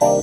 Now,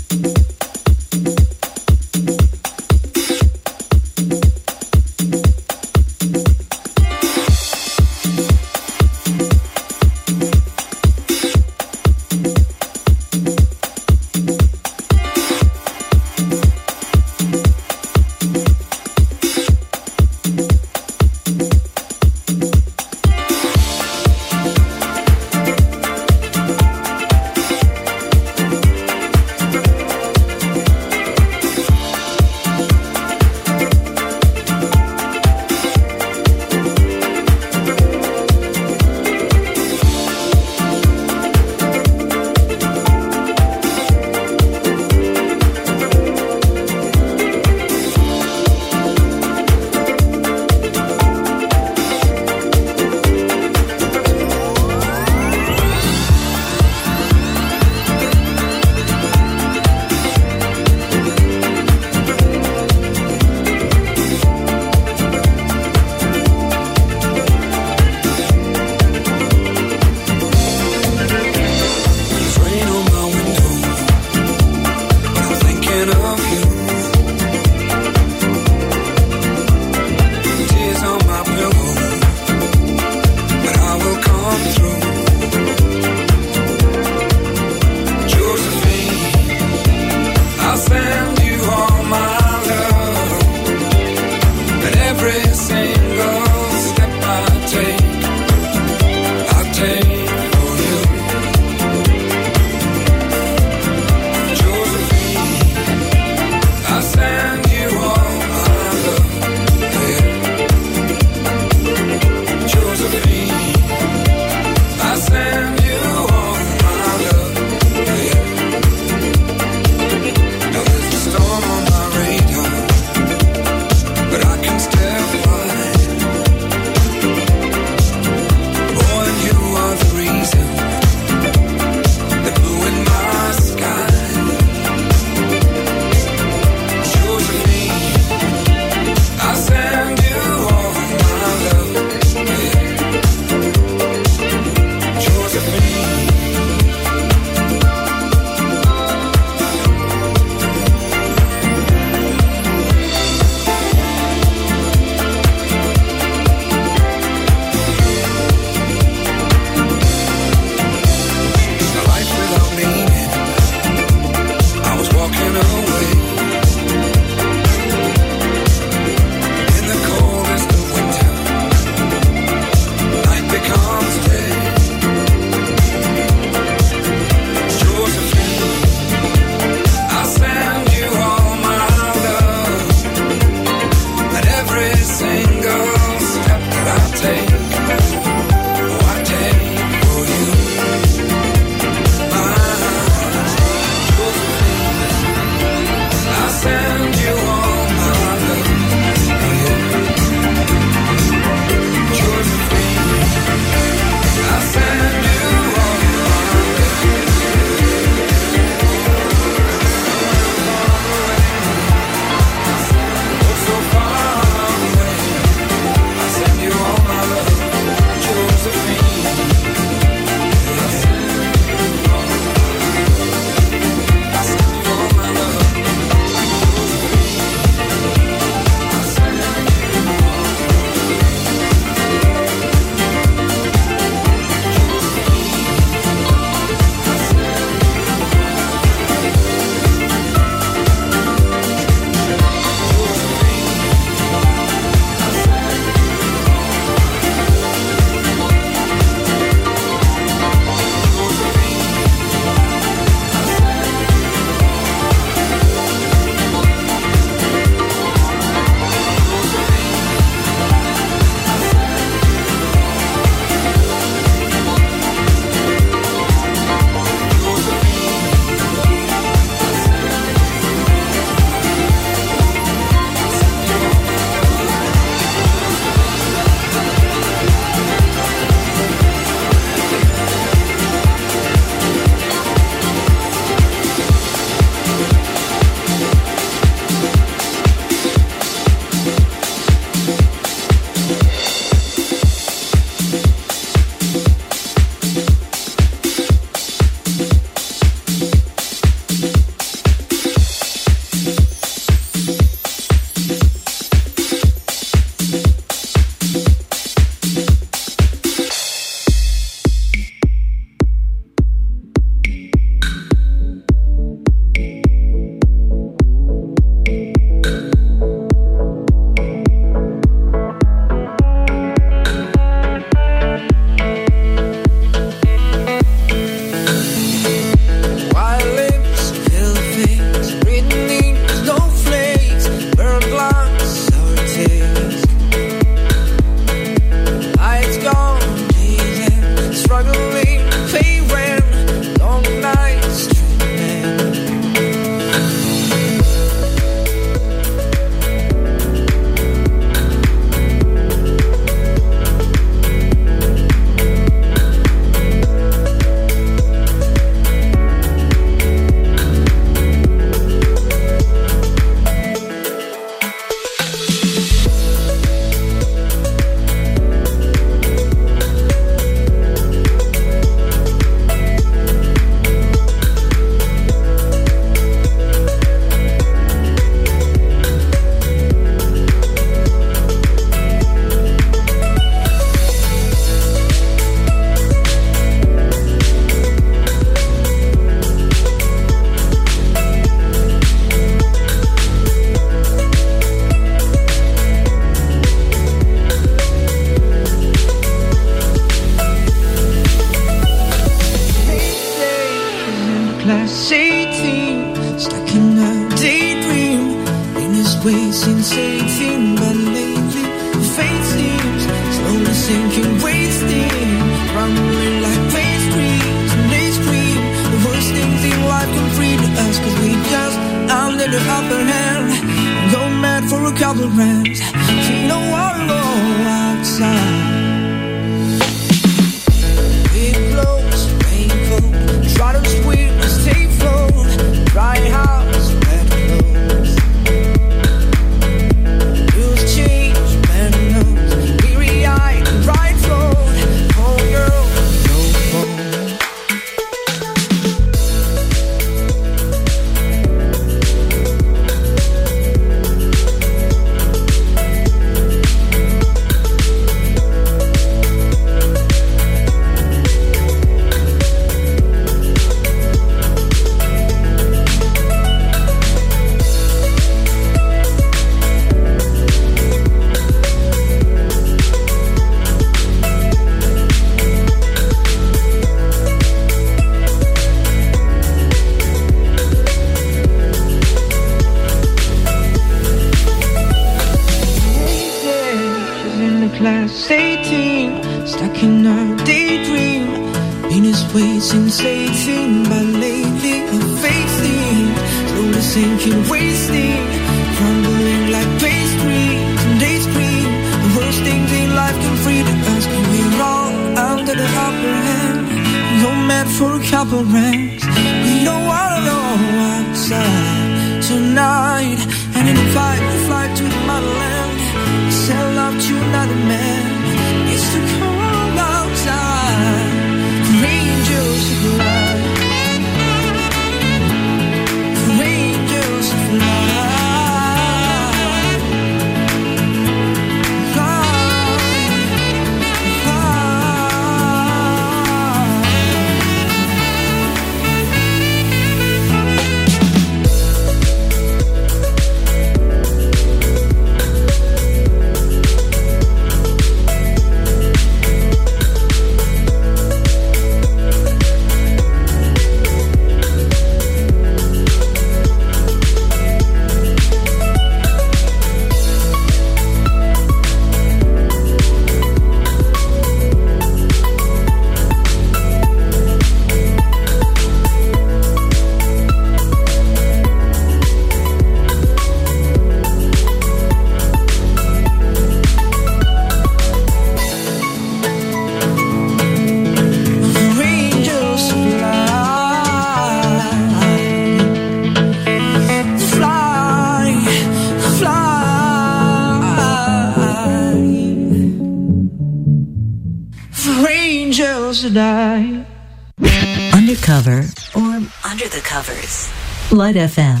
Undercover or under the covers. Light FM.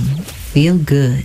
Feel good.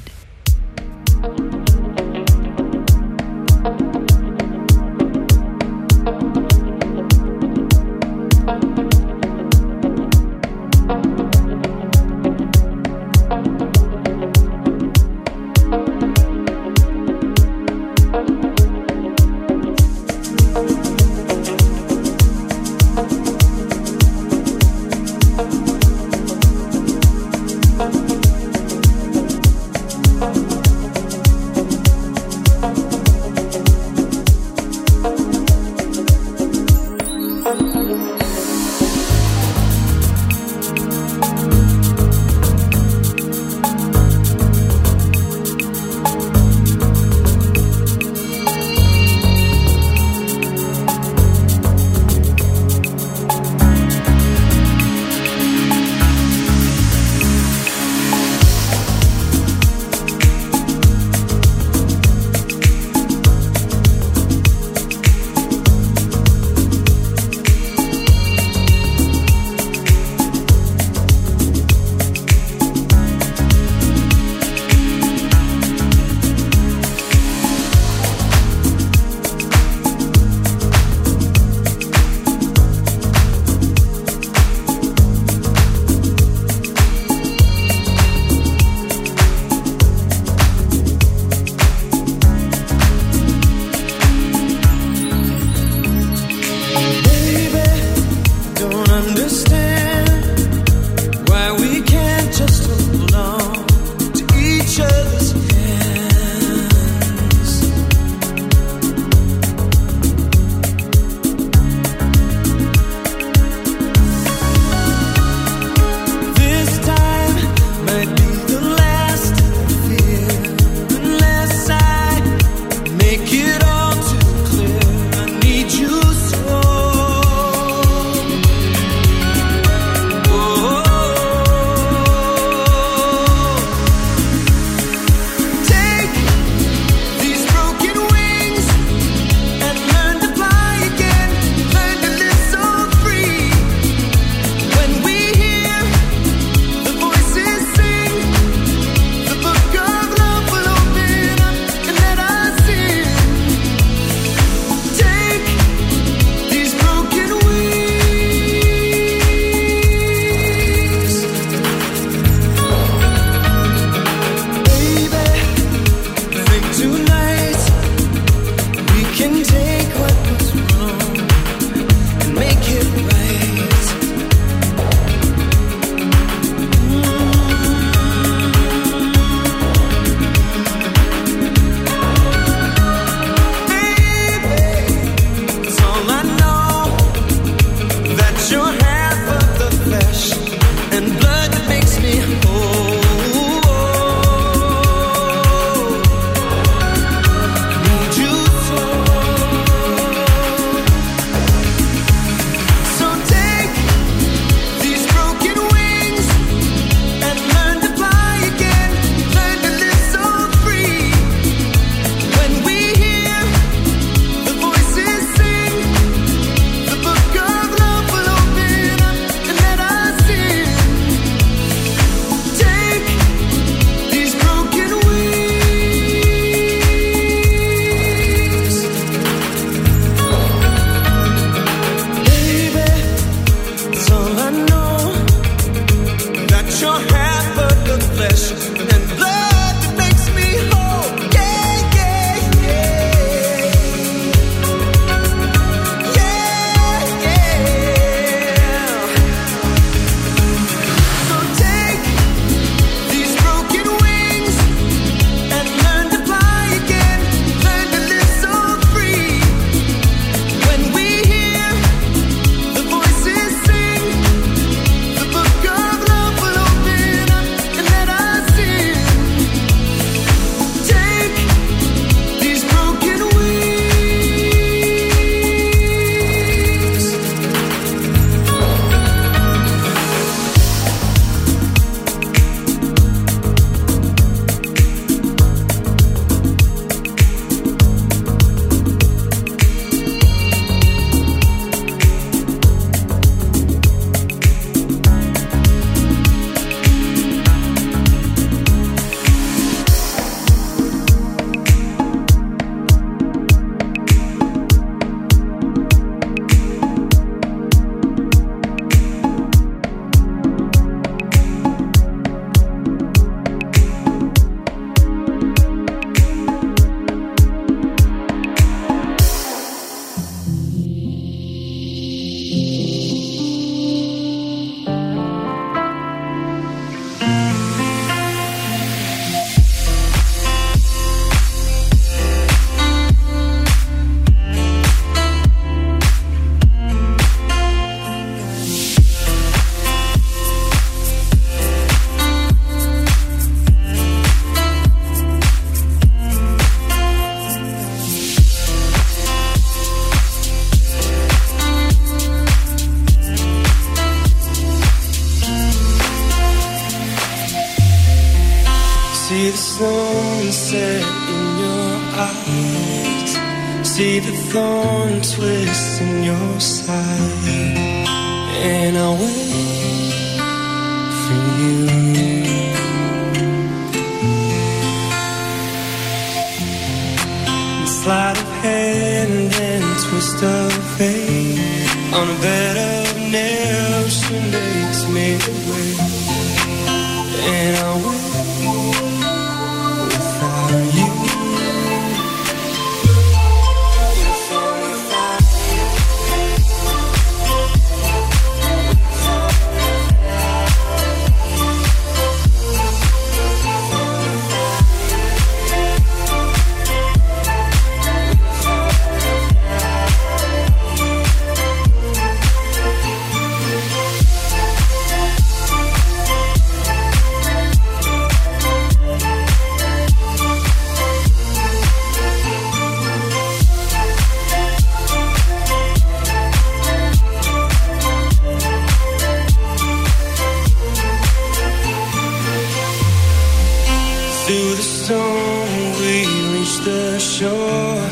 through the storm, we reach the shore.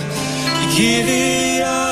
You give it all.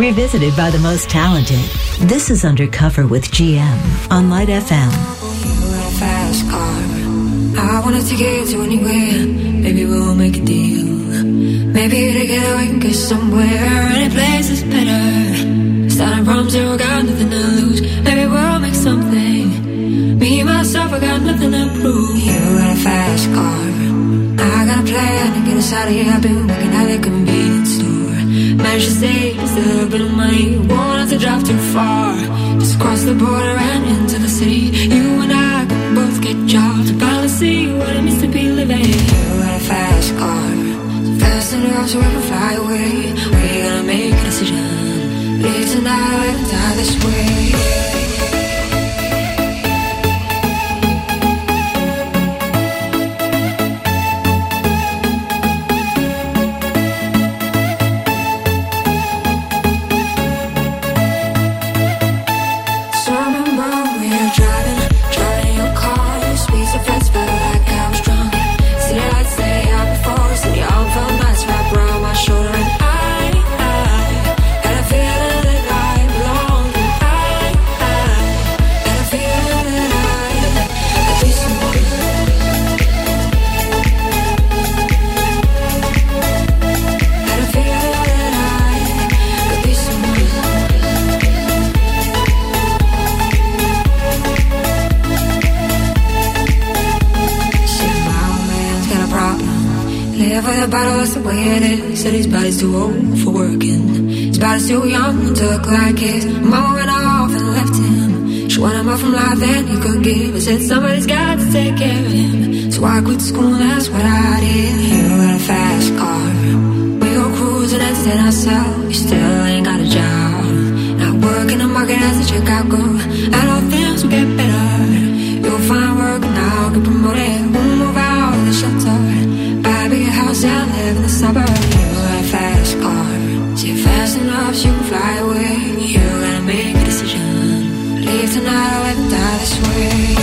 Revisited by the most talented. This is Undercover with GM on Light FM. You got a fast car. I wanna take you to anywhere. Maybe we'll make a deal. Maybe together we can get somewhere. Any place is better. Starting from zero, got nothing to lose. Maybe we'll make something. Me, myself, I got nothing to prove. You got a fast car. I got a plan to get us out of here. I've been working at a convenience store. A little bit of money. Won't have to drive too far. Just cross the border and into the city. You and I can both get jobs. Finally see what it means to be living. You got a fast car. Fast enough so we can fly away. We're gonna make a decision. Live tonight and die this way. Said his body's too old for working. His body's too young to look like his. Mama went off and left him. She wanted more from life than he could give. I said somebody's got to take care of him. So I quit school, that's what I did. You got a fast car. We go cruising and set ourselves. You still ain't got a job. Not working the market as a girl. And all things will get better. You'll find work now, I'll get promoted. In the suburbs fast car. See fast enough you can fly away. You gotta make a decision. Leave tonight or let die this way.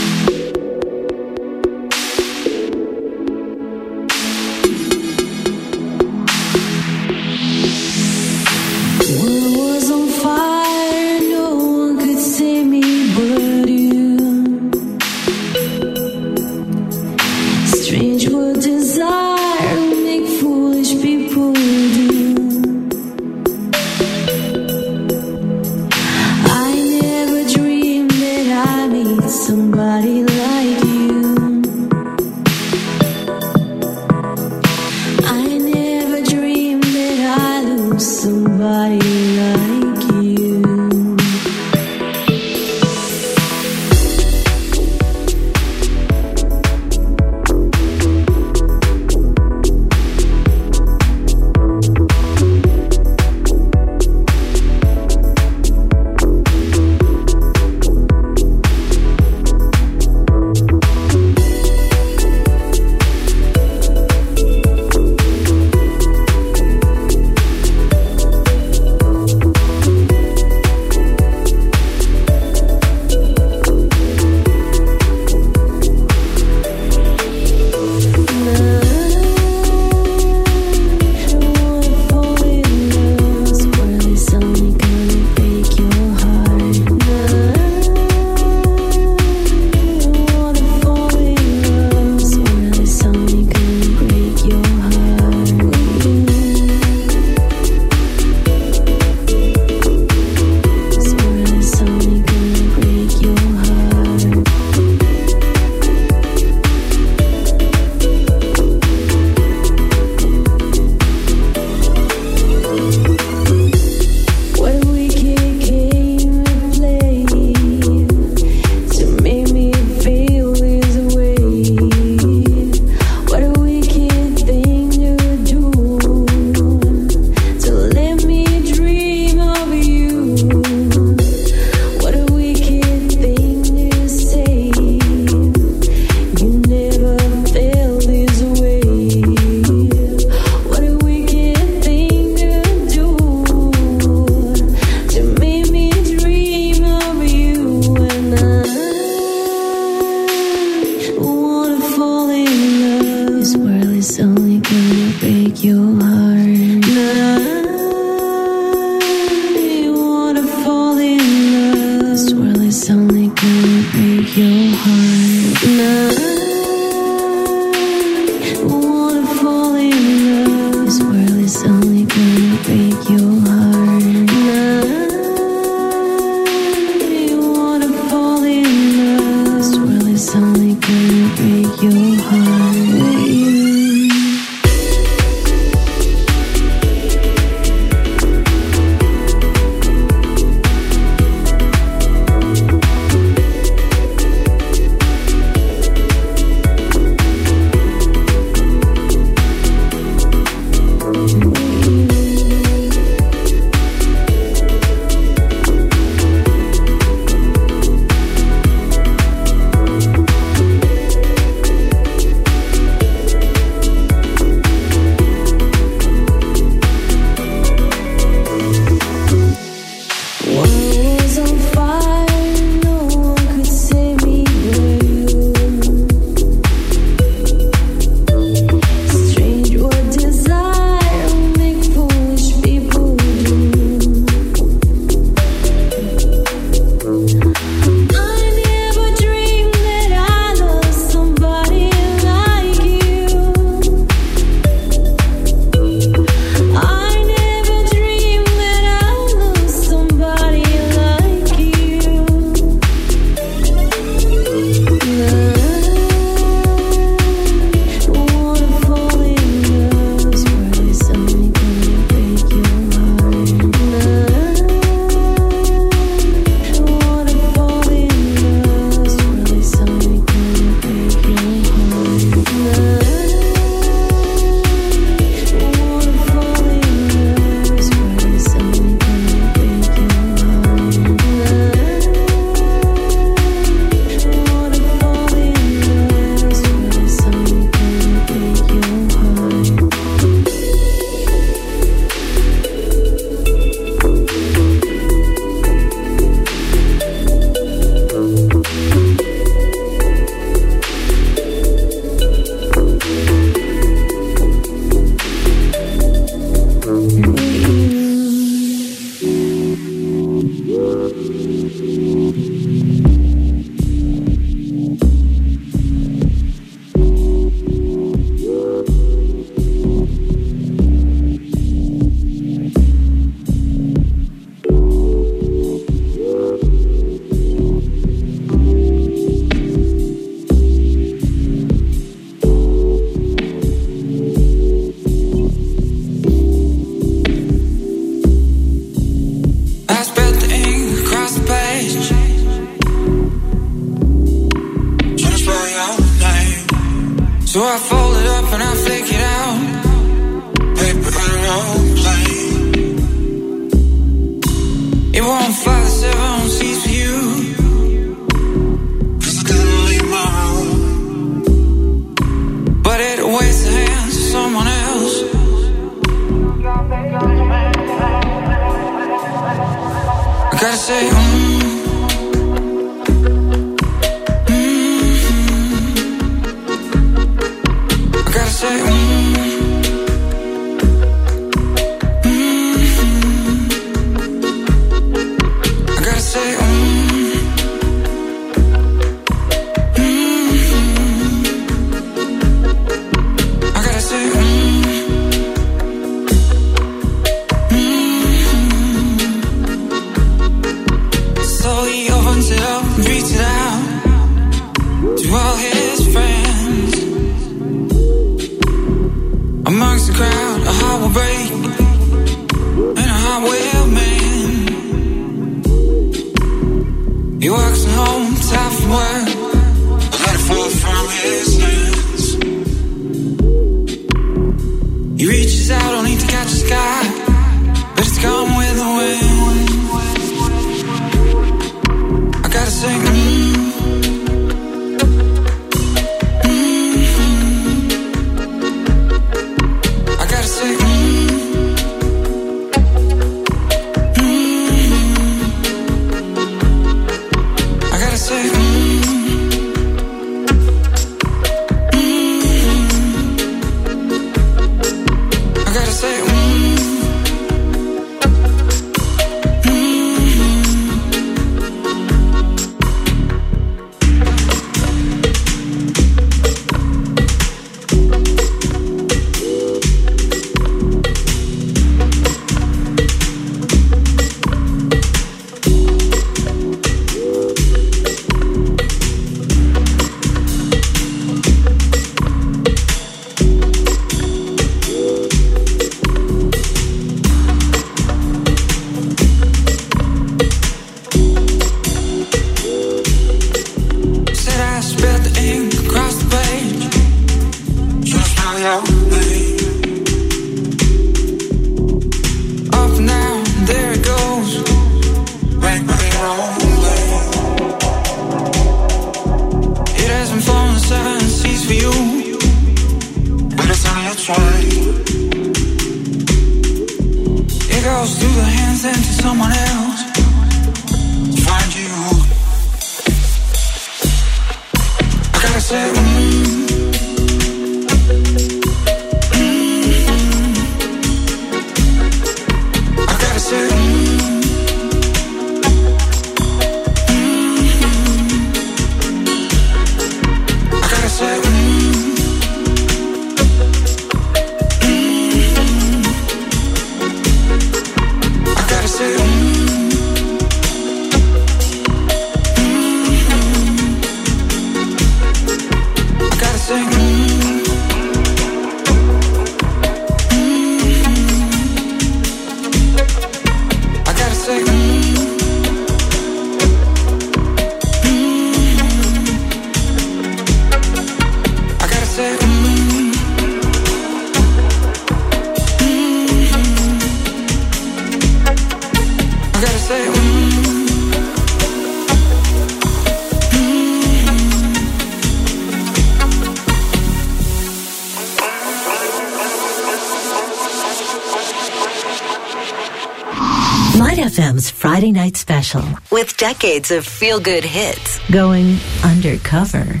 Night special with decades of feel good hits going undercover.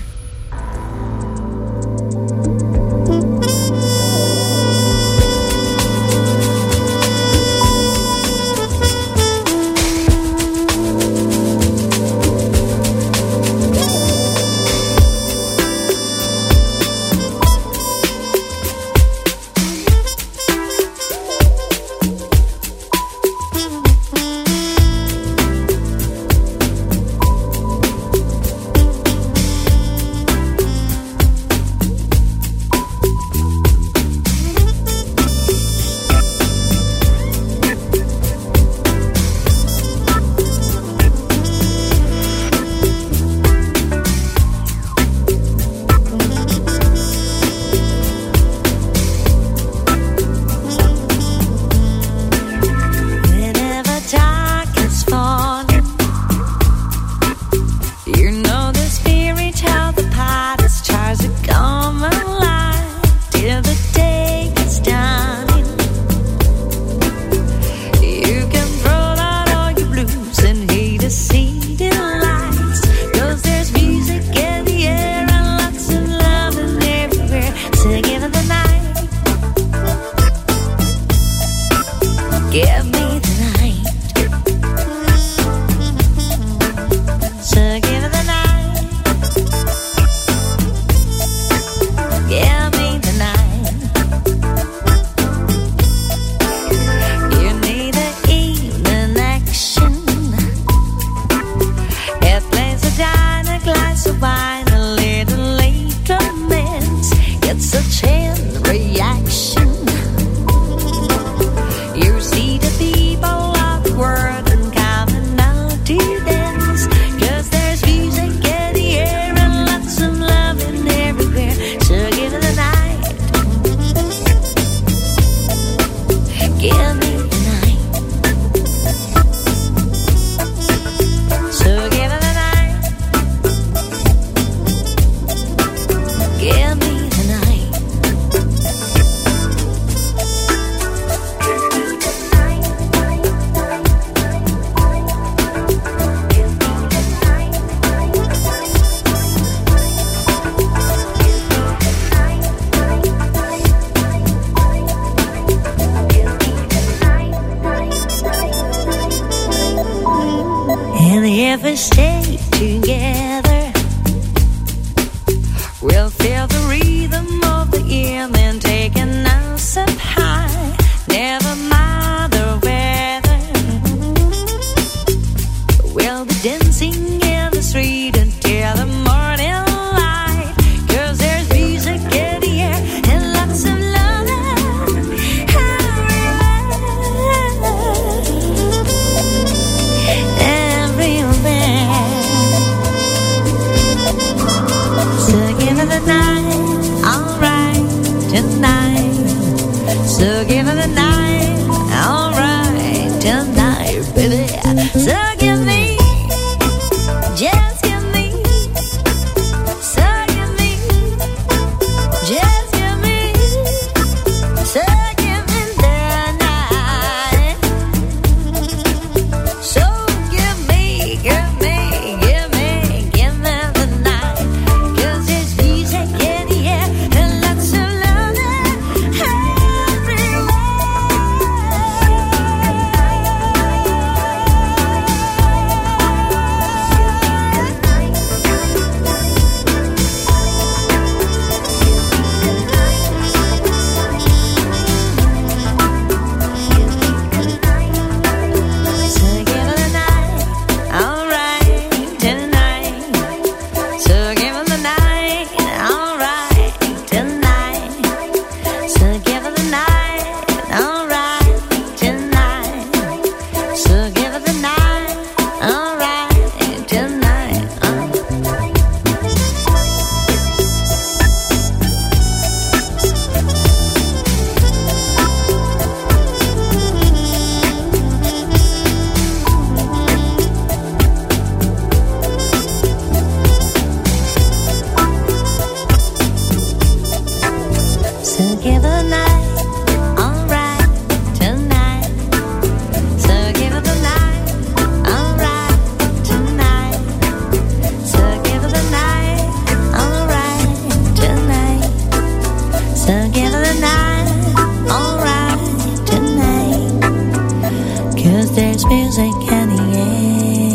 music at the end.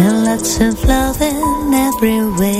And lots of love in every way.